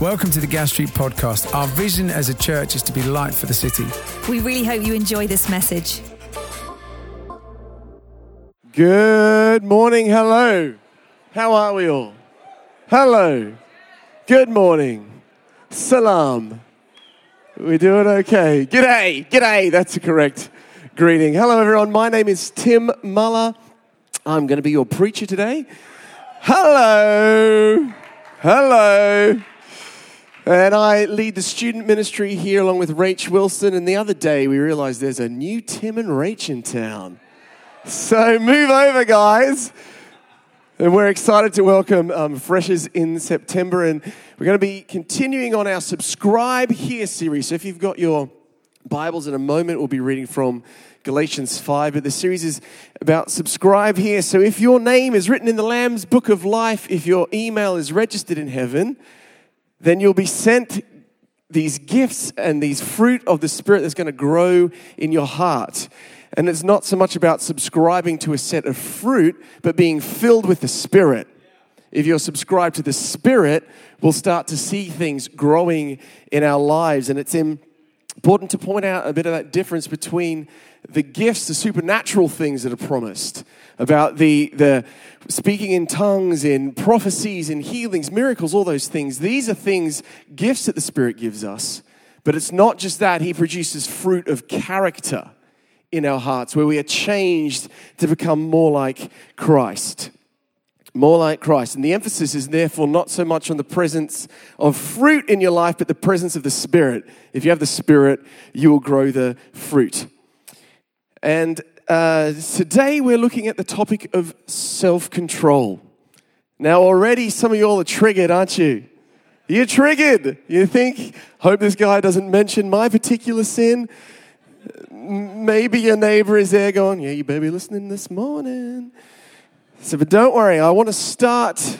Welcome to the Gas Street Podcast. Our vision as a church is to be light for the city. We really hope you enjoy this message. Good morning. Hello. How are we all? Hello. Good morning. Salam. We're doing okay? G'day. G'day. That's the correct greeting. Hello, everyone. My name is Tim Muller. I'm going to be your preacher today. Hello. Hello. And I lead the student ministry here along with Rach Wilson. And the other day we realized there's a new Tim and Rach in town. So move over, guys. And we're excited to welcome um, freshers in September. And we're going to be continuing on our Subscribe Here series. So if you've got your Bibles in a moment, we'll be reading from Galatians 5. But the series is about subscribe here. So if your name is written in the Lamb's book of life, if your email is registered in heaven, then you'll be sent these gifts and these fruit of the Spirit that's going to grow in your heart. And it's not so much about subscribing to a set of fruit, but being filled with the Spirit. If you're subscribed to the Spirit, we'll start to see things growing in our lives. And it's important to point out a bit of that difference between the gifts, the supernatural things that are promised, about the, the speaking in tongues, in prophecies, in healings, miracles, all those things. These are things, gifts that the Spirit gives us. But it's not just that, He produces fruit of character in our hearts where we are changed to become more like Christ. More like Christ. And the emphasis is therefore not so much on the presence of fruit in your life, but the presence of the Spirit. If you have the Spirit, you will grow the fruit. And uh, today we're looking at the topic of self control. Now, already some of you all are triggered, aren't you? You're triggered. You think, hope this guy doesn't mention my particular sin. Maybe your neighbor is there going, Yeah, you better be listening this morning. So, but don't worry, I want to start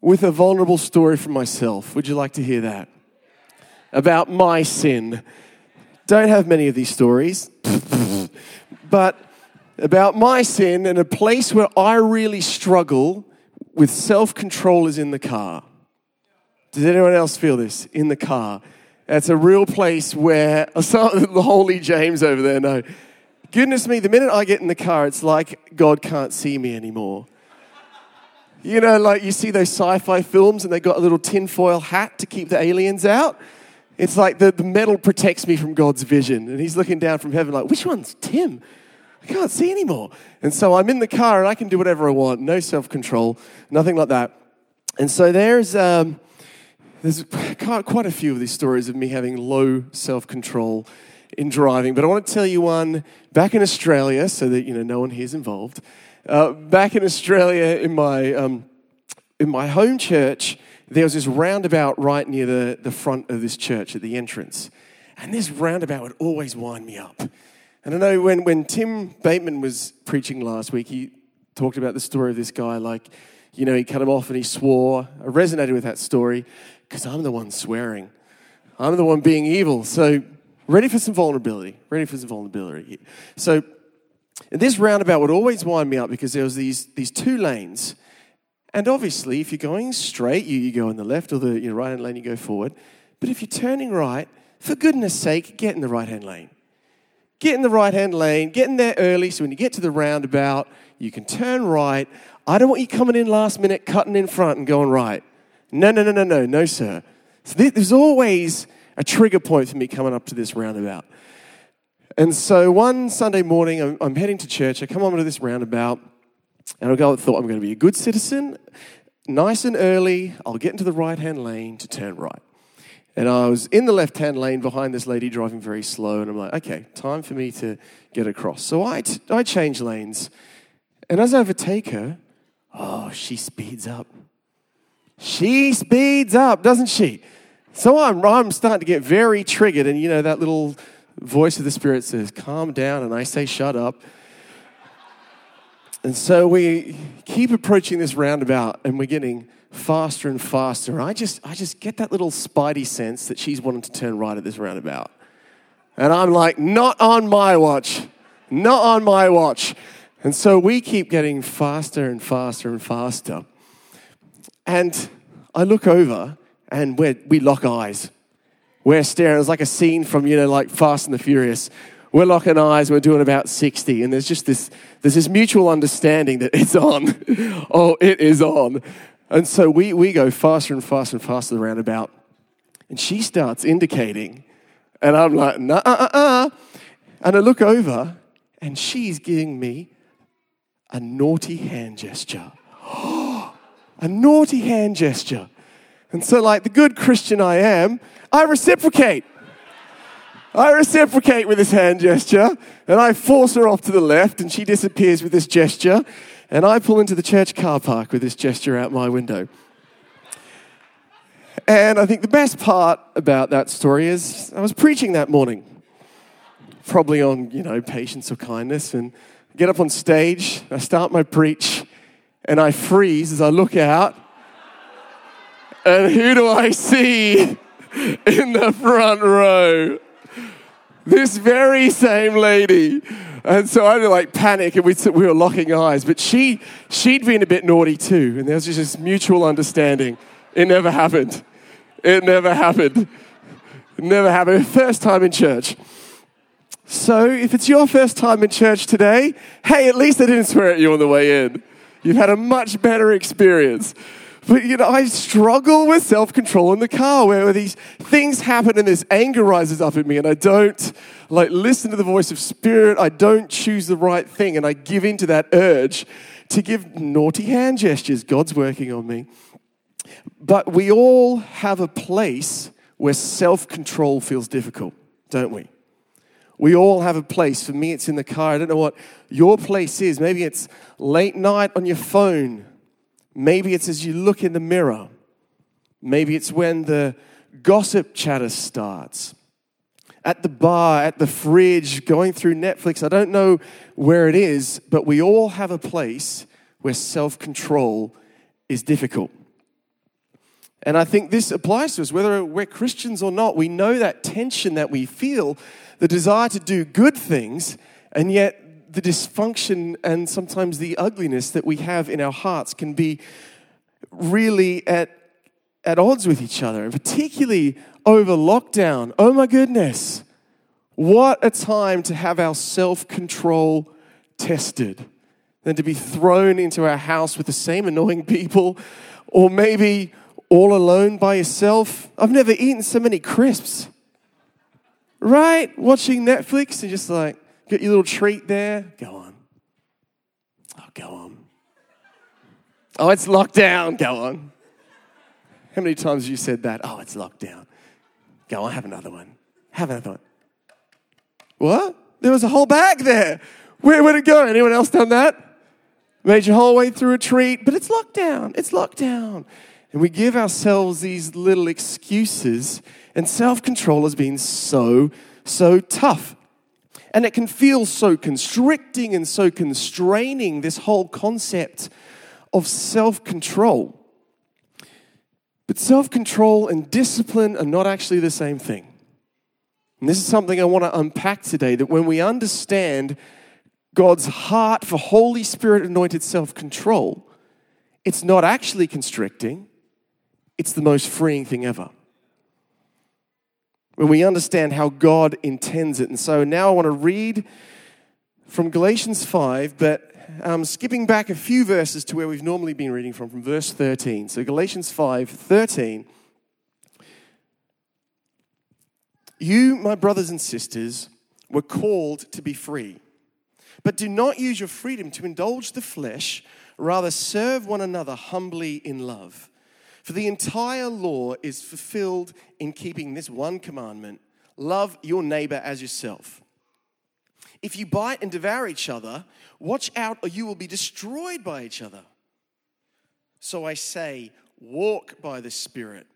with a vulnerable story from myself. Would you like to hear that? About my sin. Don't have many of these stories. but about my sin and a place where I really struggle with self control is in the car. Does anyone else feel this? In the car. That's a real place where the holy James over there, no. Goodness me, the minute I get in the car, it's like God can't see me anymore. You know, like you see those sci fi films and they got a little tinfoil hat to keep the aliens out. It's like the, the metal protects me from God's vision. And he's looking down from heaven, like, which one's Tim? I can't see anymore. And so I'm in the car and I can do whatever I want, no self control, nothing like that. And so there's, um, there's quite a few of these stories of me having low self control in driving. But I want to tell you one back in Australia so that you know no one here is involved. Uh, back in Australia, in my, um, in my home church, there was this roundabout right near the, the front of this church at the entrance. And this roundabout would always wind me up. And I know when, when Tim Bateman was preaching last week, he talked about the story of this guy, like, you know, he cut him off and he swore. I resonated with that story because I'm the one swearing. I'm the one being evil. So, ready for some vulnerability. Ready for some vulnerability. So, this roundabout would always wind me up because there was these, these two lanes. And obviously, if you're going straight, you, you go in the left or the you know, right hand lane, you go forward. But if you're turning right, for goodness sake, get in the right hand lane get in the right hand lane, get in there early so when you get to the roundabout, you can turn right. I don't want you coming in last minute, cutting in front and going right. No, no, no, no, no, no, sir. So there's always a trigger point for me coming up to this roundabout. And so one Sunday morning, I'm, I'm heading to church. I come onto this roundabout, and I go, thought I'm going to be a good citizen, nice and early. I'll get into the right hand lane to turn right. And I was in the left hand lane behind this lady driving very slow. And I'm like, okay, time for me to get across. So I, t- I change lanes. And as I overtake her, oh, she speeds up. She speeds up, doesn't she? So I'm, I'm starting to get very triggered. And you know, that little voice of the Spirit says, calm down. And I say, shut up. And so we keep approaching this roundabout and we're getting faster and faster. I just, I just get that little spidey sense that she's wanting to turn right at this roundabout. And I'm like, not on my watch, not on my watch. And so we keep getting faster and faster and faster. And I look over and we lock eyes. We're staring. It's like a scene from, you know, like Fast and the Furious. We're locking eyes. We're doing about 60. And there's just this, there's this mutual understanding that it's on. oh, it is on. And so we, we go faster and faster and faster the roundabout. And she starts indicating. And I'm like, nah, uh, uh, uh. And I look over and she's giving me a naughty hand gesture. a naughty hand gesture. And so, like the good Christian I am, I reciprocate. I reciprocate with this hand gesture, and I force her off to the left, and she disappears with this gesture, and I pull into the church car park with this gesture out my window. And I think the best part about that story is I was preaching that morning, probably on, you know, patience or kindness, and I get up on stage, I start my preach, and I freeze as I look out and who do I see in the front row? This very same lady. And so I would like panic and we, we were locking eyes. But she, she'd been a bit naughty too. And there was just this mutual understanding. It never happened. It never happened. It never happened. First time in church. So if it's your first time in church today, hey, at least I didn't swear at you on the way in. You've had a much better experience. But you know, I struggle with self control in the car where these things happen and this anger rises up in me, and I don't like listen to the voice of spirit. I don't choose the right thing, and I give in to that urge to give naughty hand gestures. God's working on me. But we all have a place where self control feels difficult, don't we? We all have a place. For me, it's in the car. I don't know what your place is. Maybe it's late night on your phone Maybe it's as you look in the mirror. Maybe it's when the gossip chatter starts. At the bar, at the fridge, going through Netflix. I don't know where it is, but we all have a place where self control is difficult. And I think this applies to us, whether we're Christians or not. We know that tension that we feel, the desire to do good things, and yet the dysfunction and sometimes the ugliness that we have in our hearts can be really at, at odds with each other, particularly over lockdown. Oh my goodness, what a time to have our self control tested than to be thrown into our house with the same annoying people, or maybe all alone by yourself. I've never eaten so many crisps. Right? Watching Netflix and just like, Get your little treat there. Go on. Oh, go on. Oh, it's locked down. Go on. How many times have you said that? Oh, it's locked down. Go on, have another one. Have another one. What? There was a whole bag there. Where would it go? Anyone else done that? Made your whole way through a treat, but it's locked down. It's locked down. And we give ourselves these little excuses, and self control has been so, so tough. And it can feel so constricting and so constraining, this whole concept of self control. But self control and discipline are not actually the same thing. And this is something I want to unpack today that when we understand God's heart for Holy Spirit anointed self control, it's not actually constricting, it's the most freeing thing ever when we understand how God intends it. And so now I want to read from Galatians 5, but um, skipping back a few verses to where we've normally been reading from, from verse 13. So Galatians 5 13. You, my brothers and sisters, were called to be free. But do not use your freedom to indulge the flesh, rather, serve one another humbly in love. For the entire law is fulfilled in keeping this one commandment love your neighbor as yourself. If you bite and devour each other, watch out or you will be destroyed by each other. So I say, walk by the Spirit,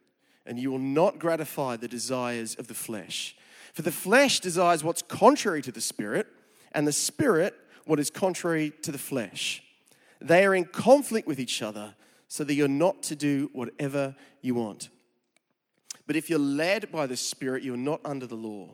and you will not gratify the desires of the flesh. For the flesh desires what's contrary to the Spirit, and the Spirit what is contrary to the flesh. They are in conflict with each other so that you're not to do whatever you want. But if you're led by the Spirit, you're not under the law.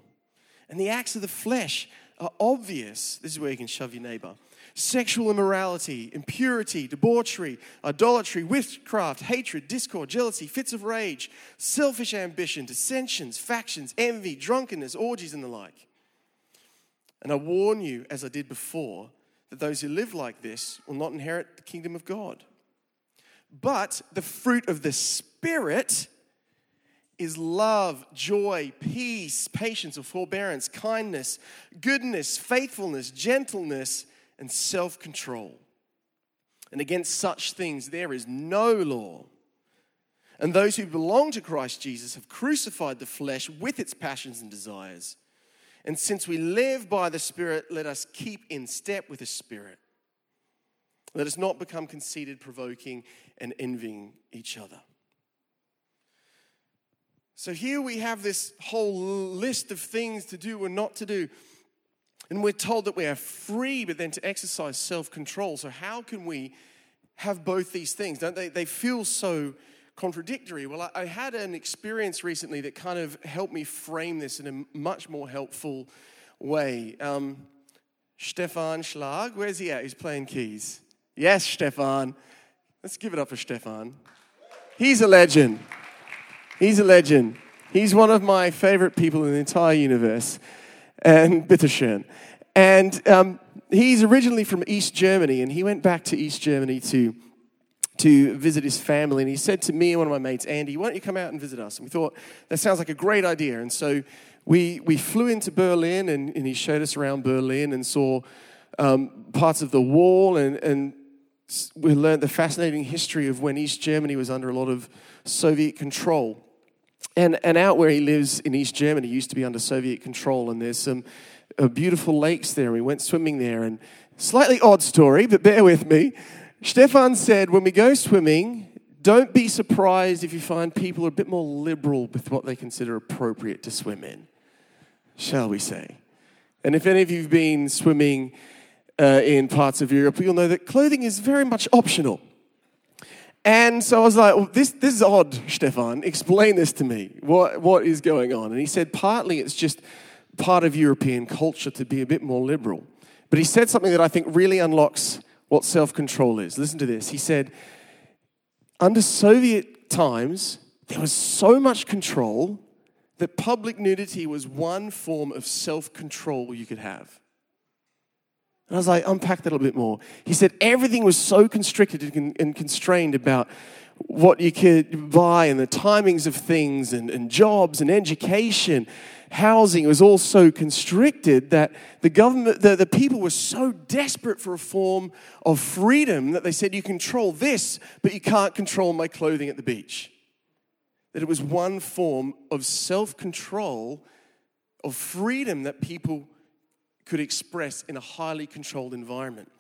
And the acts of the flesh are obvious. This is where you can shove your neighbor. sexual immorality, impurity, debauchery, idolatry, witchcraft, hatred, discord, jealousy, fits of rage, selfish ambition, dissensions, factions, envy, drunkenness, orgies, and the like. And I warn you, as I did before, that those who live like this will not inherit the kingdom of God. But the fruit of the Spirit is love, joy, peace, patience, or forbearance, kindness, goodness, faithfulness, gentleness, and self control. And against such things there is no law. And those who belong to Christ Jesus have crucified the flesh with its passions and desires. And since we live by the Spirit, let us keep in step with the Spirit. Let us not become conceited, provoking, and envying each other. So here we have this whole list of things to do and not to do. And we're told that we are free, but then to exercise self control. So, how can we have both these things? Don't they? They feel so contradictory. Well, I, I had an experience recently that kind of helped me frame this in a much more helpful way. Um, Stefan Schlag, where's he at? He's playing keys. Yes, Stefan. Let's give it up for Stefan. He's a legend. He's a legend. He's one of my favorite people in the entire universe. And bitteschön. And um, he's originally from East Germany, and he went back to East Germany to, to visit his family. And he said to me and one of my mates, Andy, why don't you come out and visit us? And we thought, that sounds like a great idea. And so we, we flew into Berlin, and, and he showed us around Berlin and saw um, parts of the wall and, and we learned the fascinating history of when East Germany was under a lot of Soviet control. And, and out where he lives in East Germany used to be under Soviet control, and there's some uh, beautiful lakes there. We went swimming there, and slightly odd story, but bear with me. Stefan said, when we go swimming, don't be surprised if you find people are a bit more liberal with what they consider appropriate to swim in, shall we say. And if any of you have been swimming uh, in parts of Europe, you'll know that clothing is very much optional. And so I was like, well, this, this is odd, Stefan. Explain this to me. What, what is going on? And he said, partly it's just part of European culture to be a bit more liberal. But he said something that I think really unlocks what self control is. Listen to this. He said, under Soviet times, there was so much control that public nudity was one form of self control you could have. And I was like, unpack that a little bit more. He said everything was so constricted and constrained about what you could buy and the timings of things and, and jobs and education, housing. It was all so constricted that the government, the, the people were so desperate for a form of freedom that they said, you control this, but you can't control my clothing at the beach. That it was one form of self control, of freedom that people could express in a highly controlled environment.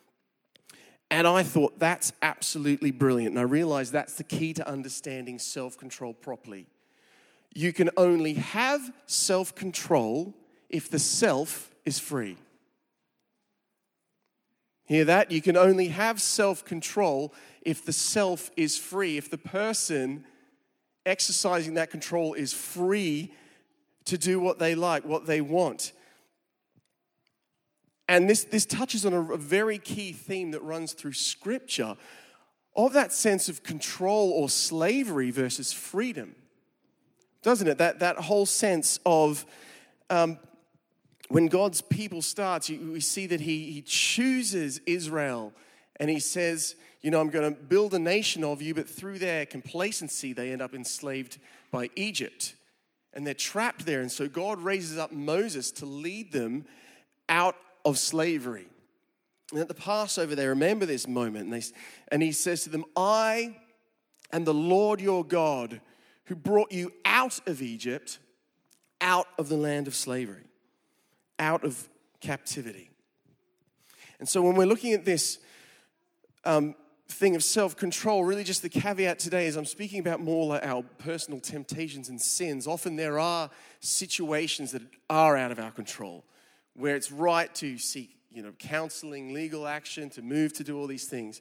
And I thought that's absolutely brilliant. And I realized that's the key to understanding self control properly. You can only have self control if the self is free. Hear that? You can only have self control if the self is free, if the person exercising that control is free to do what they like, what they want. And this, this touches on a, a very key theme that runs through Scripture of that sense of control or slavery versus freedom, doesn't it? That, that whole sense of um, when God's people starts, we see that he, he chooses Israel and he says, you know, I'm going to build a nation of you, but through their complacency, they end up enslaved by Egypt. And they're trapped there. And so God raises up Moses to lead them out of slavery. And at the Passover, they remember this moment, and, they, and he says to them, I am the Lord your God who brought you out of Egypt, out of the land of slavery, out of captivity. And so when we're looking at this um, thing of self control, really just the caveat today is I'm speaking about more like our personal temptations and sins. Often there are situations that are out of our control where it's right to seek you know, counseling, legal action, to move to do all these things.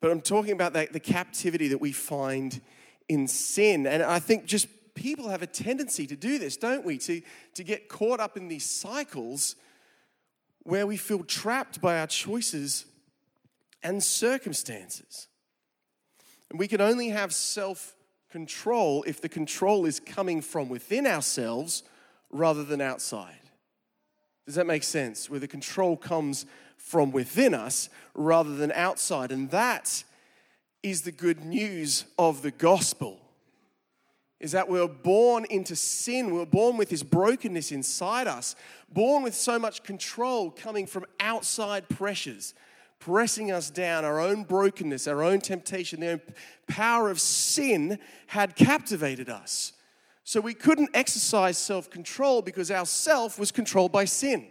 But I'm talking about the, the captivity that we find in sin. And I think just people have a tendency to do this, don't we? To, to get caught up in these cycles where we feel trapped by our choices and circumstances. And we can only have self control if the control is coming from within ourselves rather than outside. Does that make sense? Where the control comes from within us rather than outside. And that is the good news of the gospel. Is that we're born into sin. We're born with this brokenness inside us, born with so much control coming from outside pressures, pressing us down. Our own brokenness, our own temptation, the own power of sin had captivated us. So we couldn't exercise self control because our self was controlled by sin.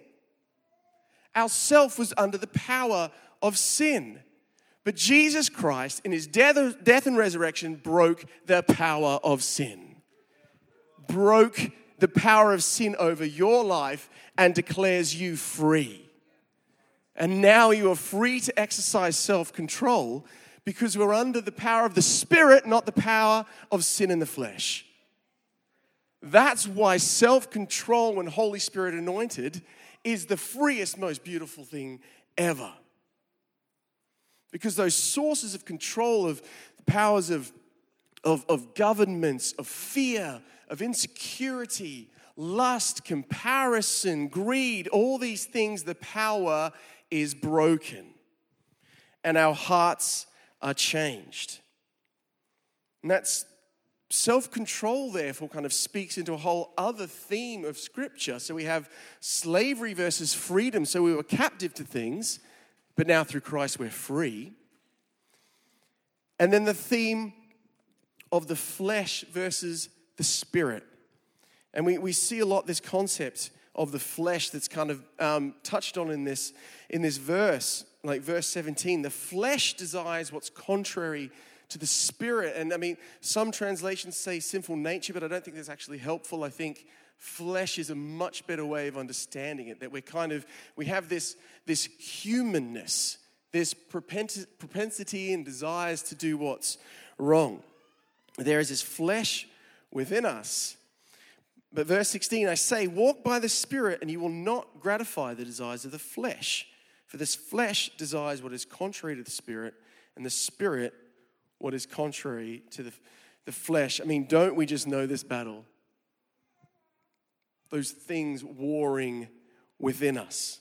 Our self was under the power of sin. But Jesus Christ, in his death, death and resurrection, broke the power of sin. Broke the power of sin over your life and declares you free. And now you are free to exercise self control because we're under the power of the Spirit, not the power of sin in the flesh. That's why self control, when Holy Spirit anointed, is the freest, most beautiful thing ever. Because those sources of control, of the powers of, of, of governments, of fear, of insecurity, lust, comparison, greed, all these things, the power is broken. And our hearts are changed. And that's self control, therefore, kind of speaks into a whole other theme of Scripture. So we have slavery versus freedom. So we were captive to things, but now through Christ we're free. And then the theme of the flesh versus the spirit. And we, we see a lot this concept of the flesh that's kind of um, touched on in this, in this verse, like verse 17. The flesh desires what's contrary to the spirit. And I mean, some translations say sinful nature, but I don't think that's actually helpful. I think flesh is a much better way of understanding it that we're kind of we have this this humanness this propensity and desires to do what's wrong there is this flesh within us but verse 16 i say walk by the spirit and you will not gratify the desires of the flesh for this flesh desires what is contrary to the spirit and the spirit what is contrary to the, the flesh i mean don't we just know this battle those things warring within us.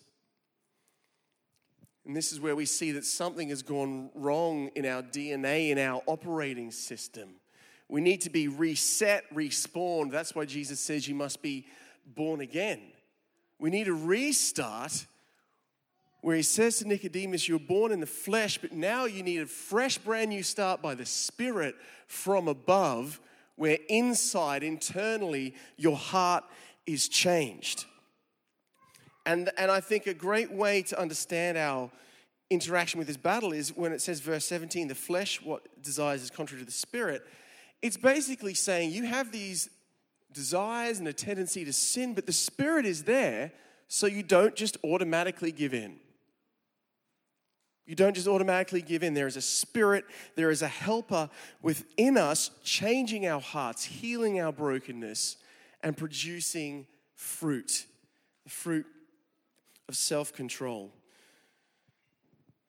And this is where we see that something has gone wrong in our DNA, in our operating system. We need to be reset, respawned. That's why Jesus says you must be born again. We need a restart where he says to Nicodemus, You're born in the flesh, but now you need a fresh, brand new start by the Spirit from above, where inside, internally, your heart is changed. And, and I think a great way to understand our interaction with this battle is when it says, verse 17, the flesh, what desires is contrary to the spirit. It's basically saying you have these desires and a tendency to sin, but the spirit is there so you don't just automatically give in. You don't just automatically give in. There is a spirit, there is a helper within us, changing our hearts, healing our brokenness, and producing fruit, the fruit of self control.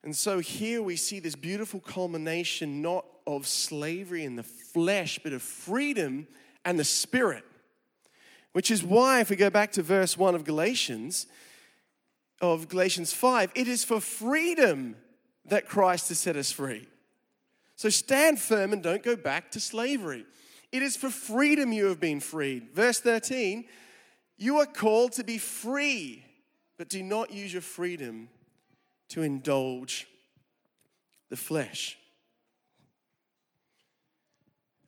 And so here we see this beautiful culmination not of slavery in the flesh, but of freedom and the spirit. Which is why, if we go back to verse 1 of Galatians, of Galatians 5, it is for freedom that Christ has set us free. So stand firm and don't go back to slavery. It is for freedom you have been freed. Verse 13, you are called to be free, but do not use your freedom to indulge the flesh.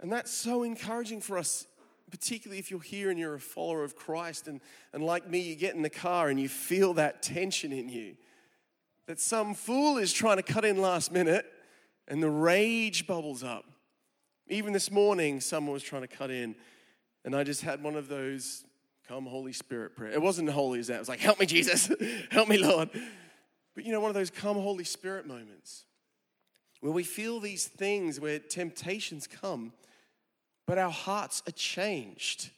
And that's so encouraging for us, particularly if you're here and you're a follower of Christ. And, and like me, you get in the car and you feel that tension in you. That some fool is trying to cut in last minute and the rage bubbles up. Even this morning, someone was trying to cut in, and I just had one of those come Holy Spirit prayer. It wasn't holy as that. It was like, help me, Jesus. help me, Lord. But you know, one of those come Holy Spirit moments where we feel these things, where temptations come, but our hearts are changed.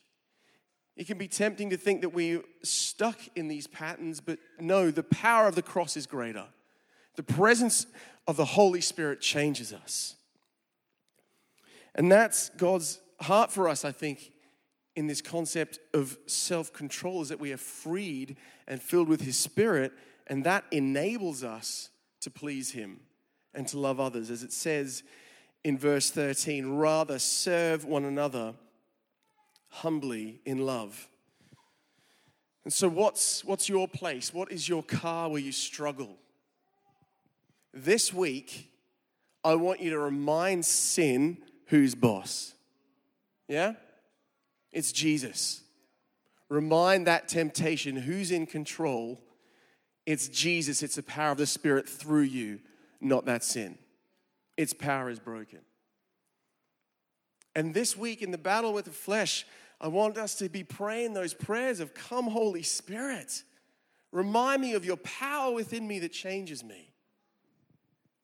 It can be tempting to think that we're stuck in these patterns, but no, the power of the cross is greater. The presence of the Holy Spirit changes us. And that's God's heart for us, I think, in this concept of self control, is that we are freed and filled with His Spirit, and that enables us to please Him and to love others. As it says in verse 13, rather serve one another humbly in love. And so, what's, what's your place? What is your car where you struggle? This week, I want you to remind sin who's boss. Yeah? It's Jesus. Remind that temptation who's in control. It's Jesus. It's the power of the Spirit through you, not that sin. Its power is broken. And this week in the battle with the flesh, I want us to be praying those prayers of, Come, Holy Spirit. Remind me of your power within me that changes me.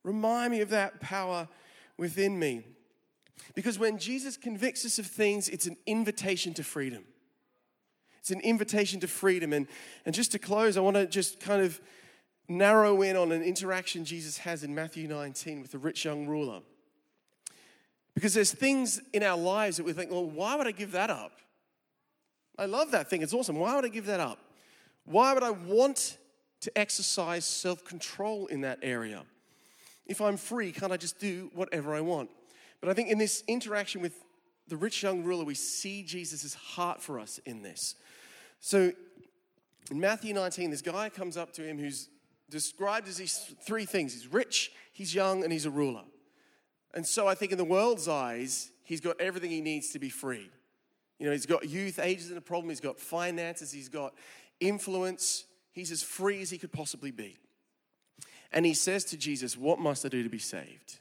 Remind me of that power within me. Because when Jesus convicts us of things, it's an invitation to freedom. It's an invitation to freedom. And, and just to close, I want to just kind of narrow in on an interaction Jesus has in Matthew 19 with the rich young ruler. Because there's things in our lives that we think, well, why would I give that up? I love that thing. It's awesome. Why would I give that up? Why would I want to exercise self control in that area? If I'm free, can't I just do whatever I want? But I think in this interaction with the rich young ruler, we see Jesus' heart for us in this. So in Matthew 19, this guy comes up to him who's described as these three things he's rich, he's young, and he's a ruler. And so I think in the world's eyes, he's got everything he needs to be free. You know, he's got youth, age isn't a problem, he's got finances, he's got influence, he's as free as he could possibly be. And he says to Jesus, What must I do to be saved?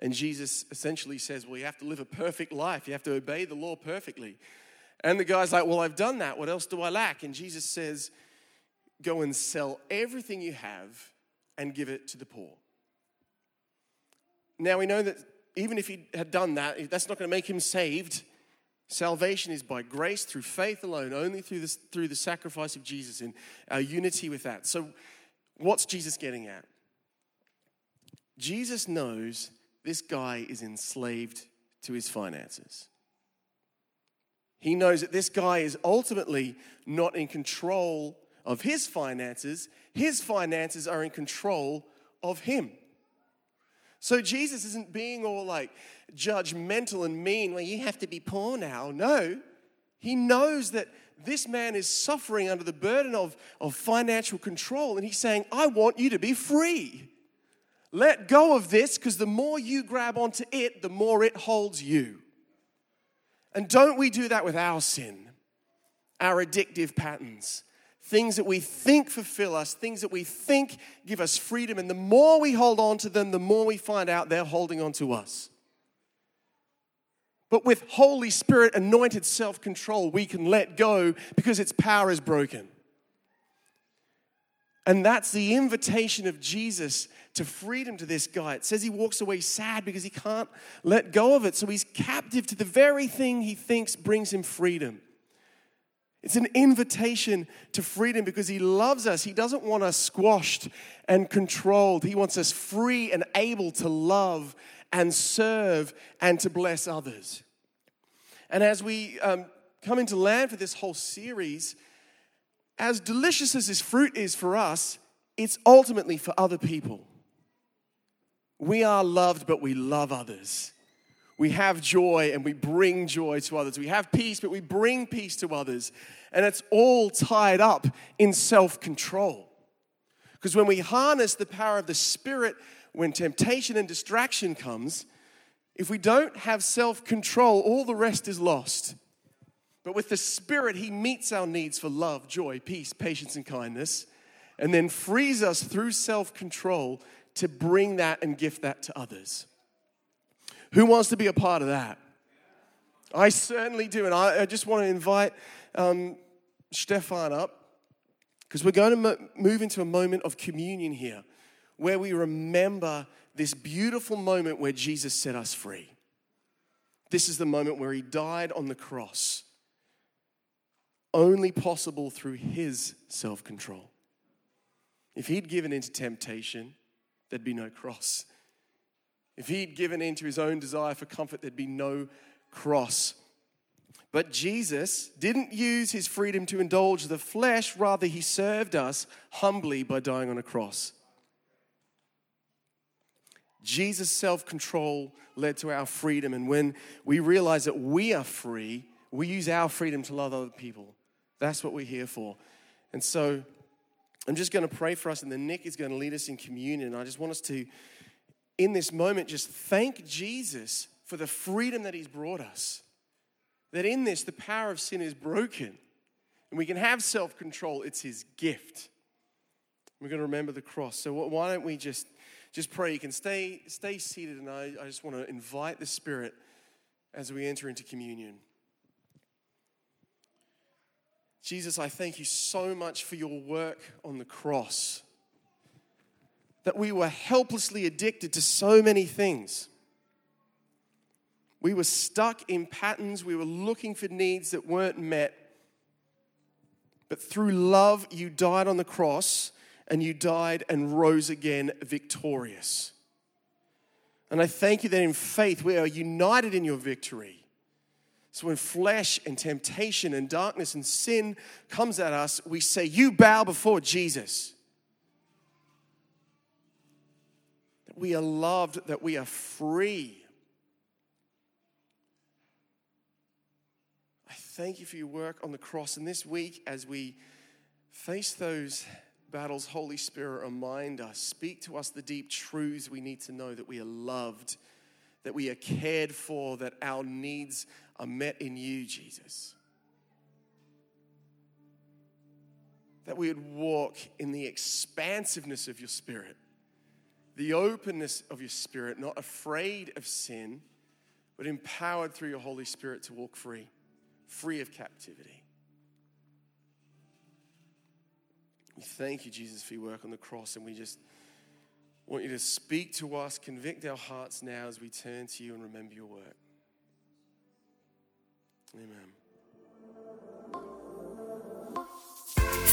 And Jesus essentially says, Well, you have to live a perfect life. You have to obey the law perfectly. And the guy's like, Well, I've done that. What else do I lack? And Jesus says, Go and sell everything you have and give it to the poor. Now, we know that even if he had done that, that's not going to make him saved. Salvation is by grace through faith alone, only through, through the sacrifice of Jesus and our uh, unity with that. So, what's Jesus getting at? Jesus knows this guy is enslaved to his finances. He knows that this guy is ultimately not in control of his finances, his finances are in control of him. So Jesus isn't being all like judgmental and mean, well, you have to be poor now. No, he knows that this man is suffering under the burden of, of financial control, and he's saying, I want you to be free. Let go of this because the more you grab onto it, the more it holds you. And don't we do that with our sin, our addictive patterns? Things that we think fulfill us, things that we think give us freedom. And the more we hold on to them, the more we find out they're holding on to us. But with Holy Spirit anointed self control, we can let go because its power is broken. And that's the invitation of Jesus to freedom to this guy. It says he walks away sad because he can't let go of it. So he's captive to the very thing he thinks brings him freedom. It's an invitation to freedom because he loves us. He doesn't want us squashed and controlled. He wants us free and able to love and serve and to bless others. And as we um, come into land for this whole series, as delicious as this fruit is for us, it's ultimately for other people. We are loved, but we love others. We have joy and we bring joy to others. We have peace, but we bring peace to others. And it's all tied up in self control. Because when we harness the power of the Spirit, when temptation and distraction comes, if we don't have self control, all the rest is lost. But with the Spirit, He meets our needs for love, joy, peace, patience, and kindness, and then frees us through self control to bring that and gift that to others. Who wants to be a part of that? I certainly do. And I, I just want to invite um, Stefan up because we're going to mo- move into a moment of communion here where we remember this beautiful moment where Jesus set us free. This is the moment where he died on the cross only possible through his self control. If he'd given into temptation, there'd be no cross. If he'd given in to his own desire for comfort, there'd be no cross. But Jesus didn't use his freedom to indulge the flesh, rather, he served us humbly by dying on a cross. Jesus' self control led to our freedom. And when we realize that we are free, we use our freedom to love other people. That's what we're here for. And so I'm just going to pray for us, and then Nick is going to lead us in communion. I just want us to, in this moment, just thank Jesus for the freedom that he's brought us that in this, the power of sin is broken and we can have self control. It's His gift. We're going to remember the cross. So, why don't we just, just pray? You can stay, stay seated, and I, I just want to invite the Spirit as we enter into communion. Jesus, I thank you so much for your work on the cross. That we were helplessly addicted to so many things. We were stuck in patterns. We were looking for needs that weren't met. But through love, you died on the cross and you died and rose again victorious. And I thank you that in faith we are united in your victory. So when flesh and temptation and darkness and sin comes at us, we say, You bow before Jesus. We are loved, that we are free I thank you for your work on the cross. And this week, as we face those battles, Holy Spirit, remind us, speak to us the deep truths we need to know that we are loved, that we are cared for, that our needs are met in you, Jesus. That we would walk in the expansiveness of your Spirit, the openness of your Spirit, not afraid of sin, but empowered through your Holy Spirit to walk free free of captivity. We thank you, Jesus, for your work on the cross, and we just want you to speak to us, convict our hearts now as we turn to you and remember your work. Amen.